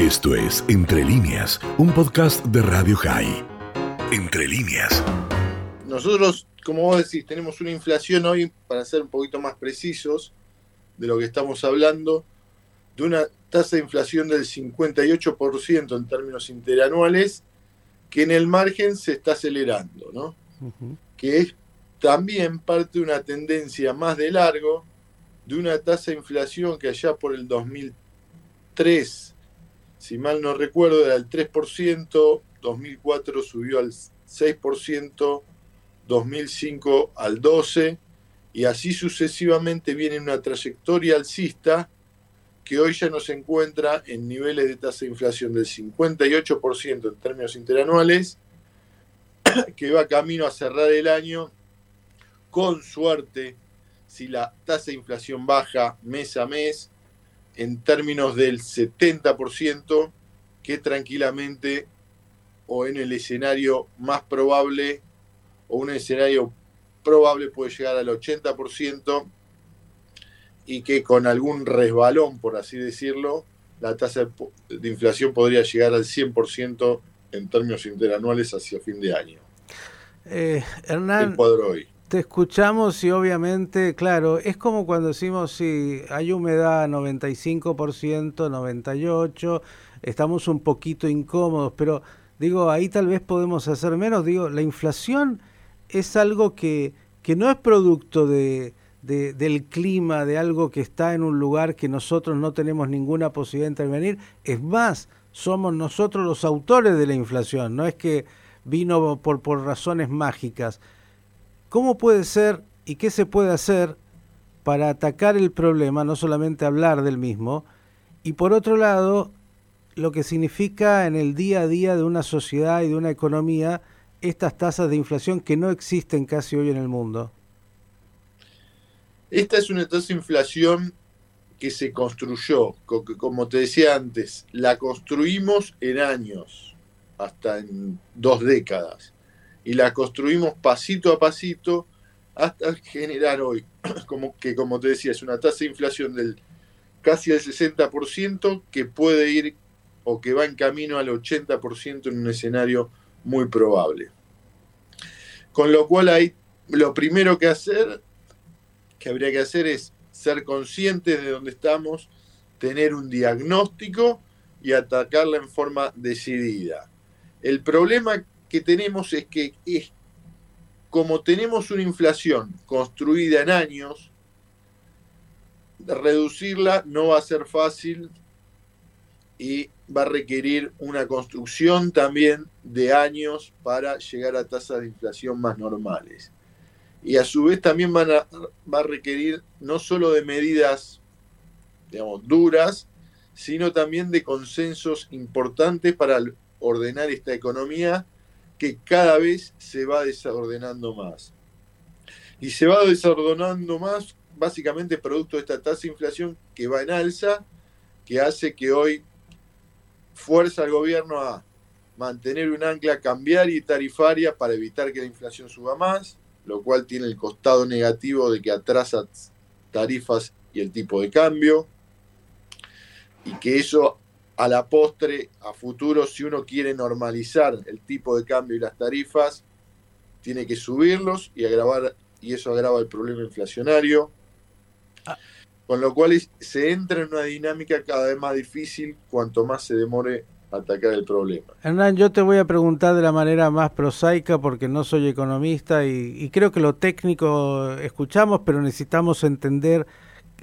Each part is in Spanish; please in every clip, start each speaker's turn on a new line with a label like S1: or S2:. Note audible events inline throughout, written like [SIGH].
S1: Esto es Entre líneas, un podcast de Radio High. Entre líneas.
S2: Nosotros, como vos decís, tenemos una inflación hoy, para ser un poquito más precisos de lo que estamos hablando, de una tasa de inflación del 58% en términos interanuales, que en el margen se está acelerando, ¿no? Que es también parte de una tendencia más de largo, de una tasa de inflación que allá por el 2003, si mal no recuerdo, era el 3%, 2004 subió al 6%, 2005 al 12%, y así sucesivamente viene una trayectoria alcista que hoy ya nos encuentra en niveles de tasa de inflación del 58% en términos interanuales, [COUGHS] que va camino a cerrar el año con suerte, si la tasa de inflación baja mes a mes, en términos del 70%, que tranquilamente, o en el escenario más probable, o un escenario probable puede llegar al 80%, y que con algún resbalón, por así decirlo, la tasa de inflación podría llegar al 100% en términos interanuales hacia fin de año.
S3: Eh, Hernán, te escuchamos y obviamente, claro, es como cuando decimos si hay humedad 95%, 98%, estamos un poquito incómodos, pero digo, ahí tal vez podemos hacer menos. Digo, la inflación es algo que, que no es producto de, del clima, de algo que está en un lugar que nosotros no tenemos ninguna posibilidad de intervenir. Es más, somos nosotros los autores de la inflación, no es que vino por, por razones mágicas. ¿Cómo puede ser y qué se puede hacer para atacar el problema, no solamente hablar del mismo? Y por otro lado, lo que significa en el día a día de una sociedad y de una economía estas tasas de inflación que no existen casi hoy en el mundo.
S2: Esta es una tasa de inflación que se construyó, como te decía antes, la construimos en años, hasta en dos décadas, y la construimos pasito a pasito hasta generar hoy, [CLEARS THROAT] como que como te decía, es una tasa de inflación del casi el 60% que puede ir o que va en camino al 80% en un escenario muy probable. Con lo cual hay lo primero que hacer que habría que hacer es ser conscientes de dónde estamos, tener un diagnóstico y atacarla en forma decidida. El problema que tenemos es que es, como tenemos una inflación construida en años, reducirla no va a ser fácil y va a requerir una construcción también de años para llegar a tasas de inflación más normales. Y a su vez también van a, va a requerir no solo de medidas, digamos, duras, sino también de consensos importantes para ordenar esta economía que cada vez se va desordenando más. Y se va desordenando más básicamente producto de esta tasa de inflación que va en alza, que hace que hoy fuerza al gobierno a mantener un ancla cambiaria y tarifaria para evitar que la inflación suba más, lo cual tiene el costado negativo de que atrasa tarifas y el tipo de cambio, y que eso a la postre, a futuro, si uno quiere normalizar el tipo de cambio y las tarifas, tiene que subirlos y agravar, y eso agrava el problema inflacionario. Ah. Con lo cual se entra en una dinámica cada vez más difícil cuanto más se demore atacar el problema.
S3: Hernán, yo te voy a preguntar de la manera más prosaica porque no soy economista y, creo que lo técnico escuchamos, pero necesitamos entender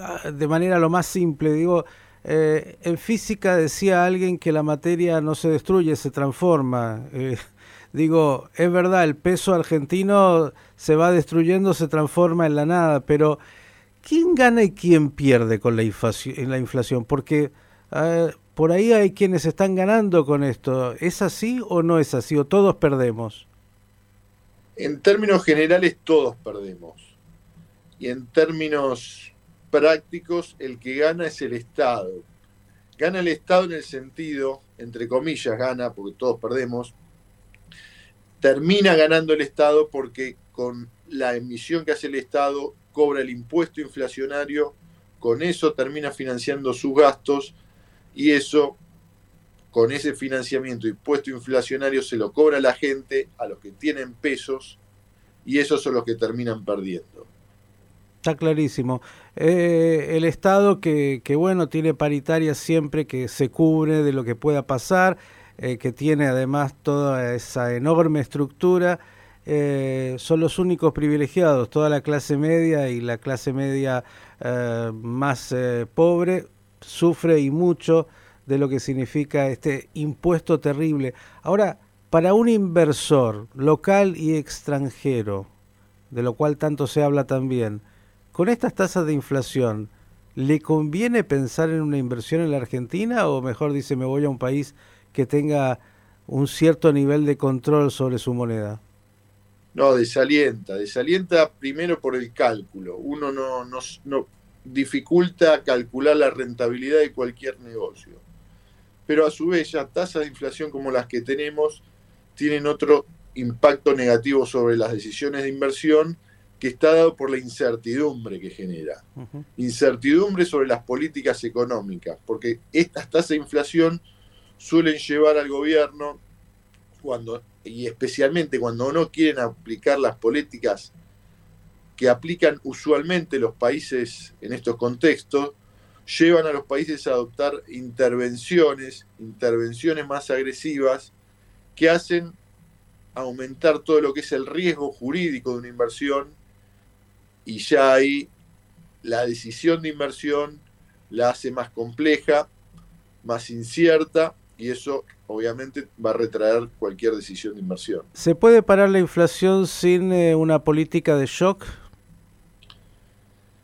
S3: ah, de manera lo más simple. Digo, eh, en física decía alguien que la materia no se destruye, se transforma. Eh, [LAUGHS] digo, es verdad, el peso argentino se va destruyendo, se transforma en la nada, pero ¿quién gana y quién pierde con la inflación? La inflación? Porque ah, por ahí hay quienes están ganando con esto. ¿Es así o no es así? ¿O todos perdemos?
S2: En términos generales, todos perdemos. Y en términos prácticos, el que gana es el Estado. Gana el Estado en el sentido, entre comillas, gana, porque todos perdemos. Termina ganando el Estado porque con la emisión que hace el Estado cobra el impuesto inflacionario, con eso termina financiando sus gastos y eso con ese financiamiento impuesto inflacionario se lo cobra la gente a los que tienen pesos y esos son los que terminan perdiendo.
S3: Está clarísimo. Eh, el Estado que, que, bueno, tiene paritaria siempre que se cubre de lo que pueda pasar, eh, que tiene además toda esa enorme estructura, eh, son los únicos privilegiados. Toda la clase media y la clase media más pobre sufre y mucho de lo que significa este impuesto terrible. Ahora, para un inversor local y extranjero, de lo cual tanto se habla también, con estas tasas de inflación, ¿le conviene pensar en una inversión en la Argentina o mejor dice me voy a un país que tenga un cierto nivel de control sobre su moneda?
S2: No, desalienta, desalienta primero por el cálculo. Uno no, no, no dificulta calcular la rentabilidad de cualquier negocio pero a su vez ya tasas de inflación como las que tenemos tienen otro impacto negativo sobre las decisiones de inversión que está dado por la incertidumbre que genera. Incertidumbre sobre las políticas económicas, porque estas tasas de inflación suelen llevar al gobierno, cuando, y especialmente cuando no quieren aplicar las políticas que aplican usualmente los países en estos contextos, llevan a los países a adoptar intervenciones, intervenciones más agresivas, que hacen aumentar todo lo que es el riesgo jurídico de una inversión y ya ahí la decisión de inversión la hace más compleja, más incierta y eso obviamente va a retraer cualquier decisión de inversión.
S3: ¿Se puede parar la inflación sin eh, una política de shock?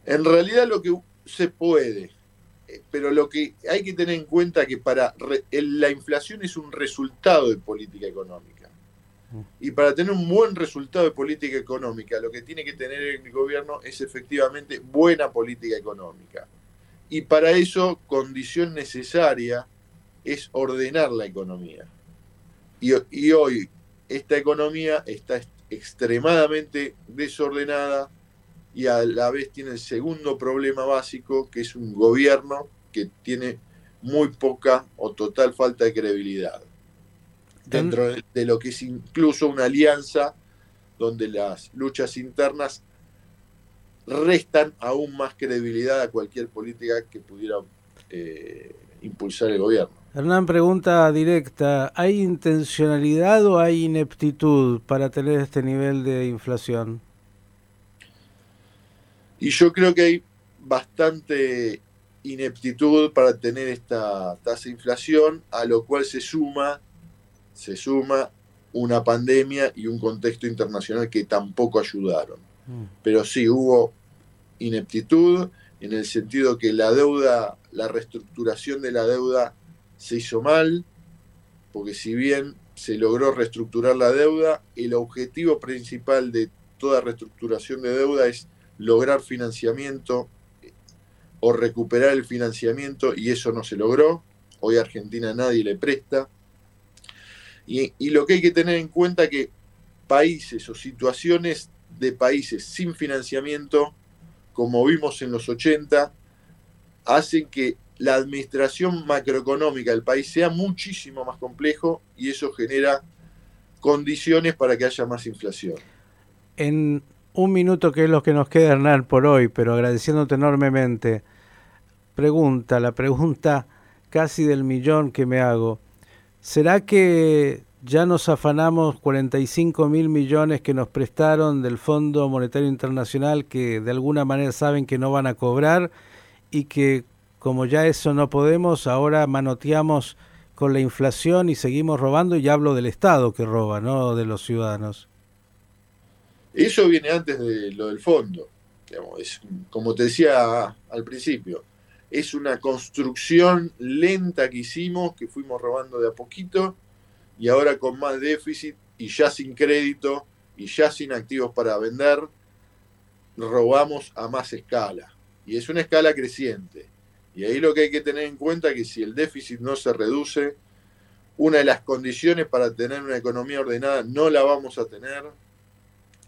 S2: En realidad lo que se puede, pero lo que hay que tener en cuenta que para la inflación es un resultado de política económica. Y para tener un buen resultado de política económica, lo que tiene que tener el gobierno es efectivamente buena política económica. Y para eso, condición necesaria es ordenar la economía. Y, y hoy esta economía está extremadamente desordenada, y a la vez tiene el segundo problema básico, que es un gobierno que tiene muy poca o total falta de credibilidad. Dentro de lo que es incluso una alianza donde las luchas internas restan aún más credibilidad a cualquier política que pudiera eh, impulsar el gobierno.
S3: Hernán, pregunta directa, ¿hay intencionalidad o hay ineptitud para tener este nivel de inflación?
S2: Y yo creo que hay bastante ineptitud para tener esta tasa de inflación, a lo cual se suma, se suma una pandemia y un contexto internacional que tampoco ayudaron. Mm. Pero sí hubo ineptitud en el sentido que la deuda, la reestructuración de la deuda se hizo mal, porque si bien se logró reestructurar la deuda, el objetivo principal de toda reestructuración de deuda es lograr financiamiento o recuperar el financiamiento y eso no se logró. Hoy a Argentina nadie le presta. Y, lo que hay que tener en cuenta que países o situaciones de países sin financiamiento, como vimos en los 80, hacen que la administración macroeconómica del país sea muchísimo más complejo y eso genera condiciones para que haya más inflación.
S3: En un minuto que es lo que nos queda, Hernán, por hoy, pero agradeciéndote enormemente. Pregunta, la pregunta casi del millón que me hago. ¿Será que ya nos afanamos 45 mil millones que nos prestaron del Fondo Monetario Internacional que de alguna manera saben que no van a cobrar y que como ya eso no podemos, ahora manoteamos con la inflación y seguimos robando y hablo del Estado que roba, no de los ciudadanos?
S2: Eso viene antes de lo del fondo. es, como te decía al principio, es una construcción lenta que hicimos, que fuimos robando de a poquito, y ahora con más déficit y ya sin crédito y ya sin activos para vender, robamos a más escala. Y es una escala creciente. Y ahí lo que hay que tener en cuenta es que si el déficit no se reduce, una de las condiciones para tener una economía ordenada no la vamos a tener,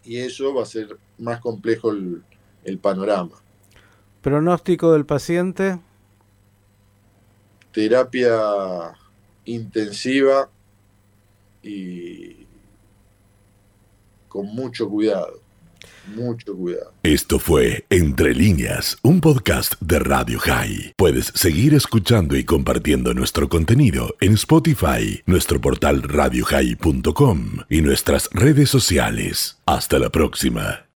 S2: y eso va a ser más complejo el, panorama.
S3: ¿Pronóstico del paciente?
S2: Terapia intensiva y con mucho cuidado. Mucho cuidado.
S1: Esto fue Entre líneas, un podcast de Radio High. Puedes seguir escuchando y compartiendo nuestro contenido en Spotify, nuestro portal radiohigh.com y nuestras redes sociales. Hasta la próxima.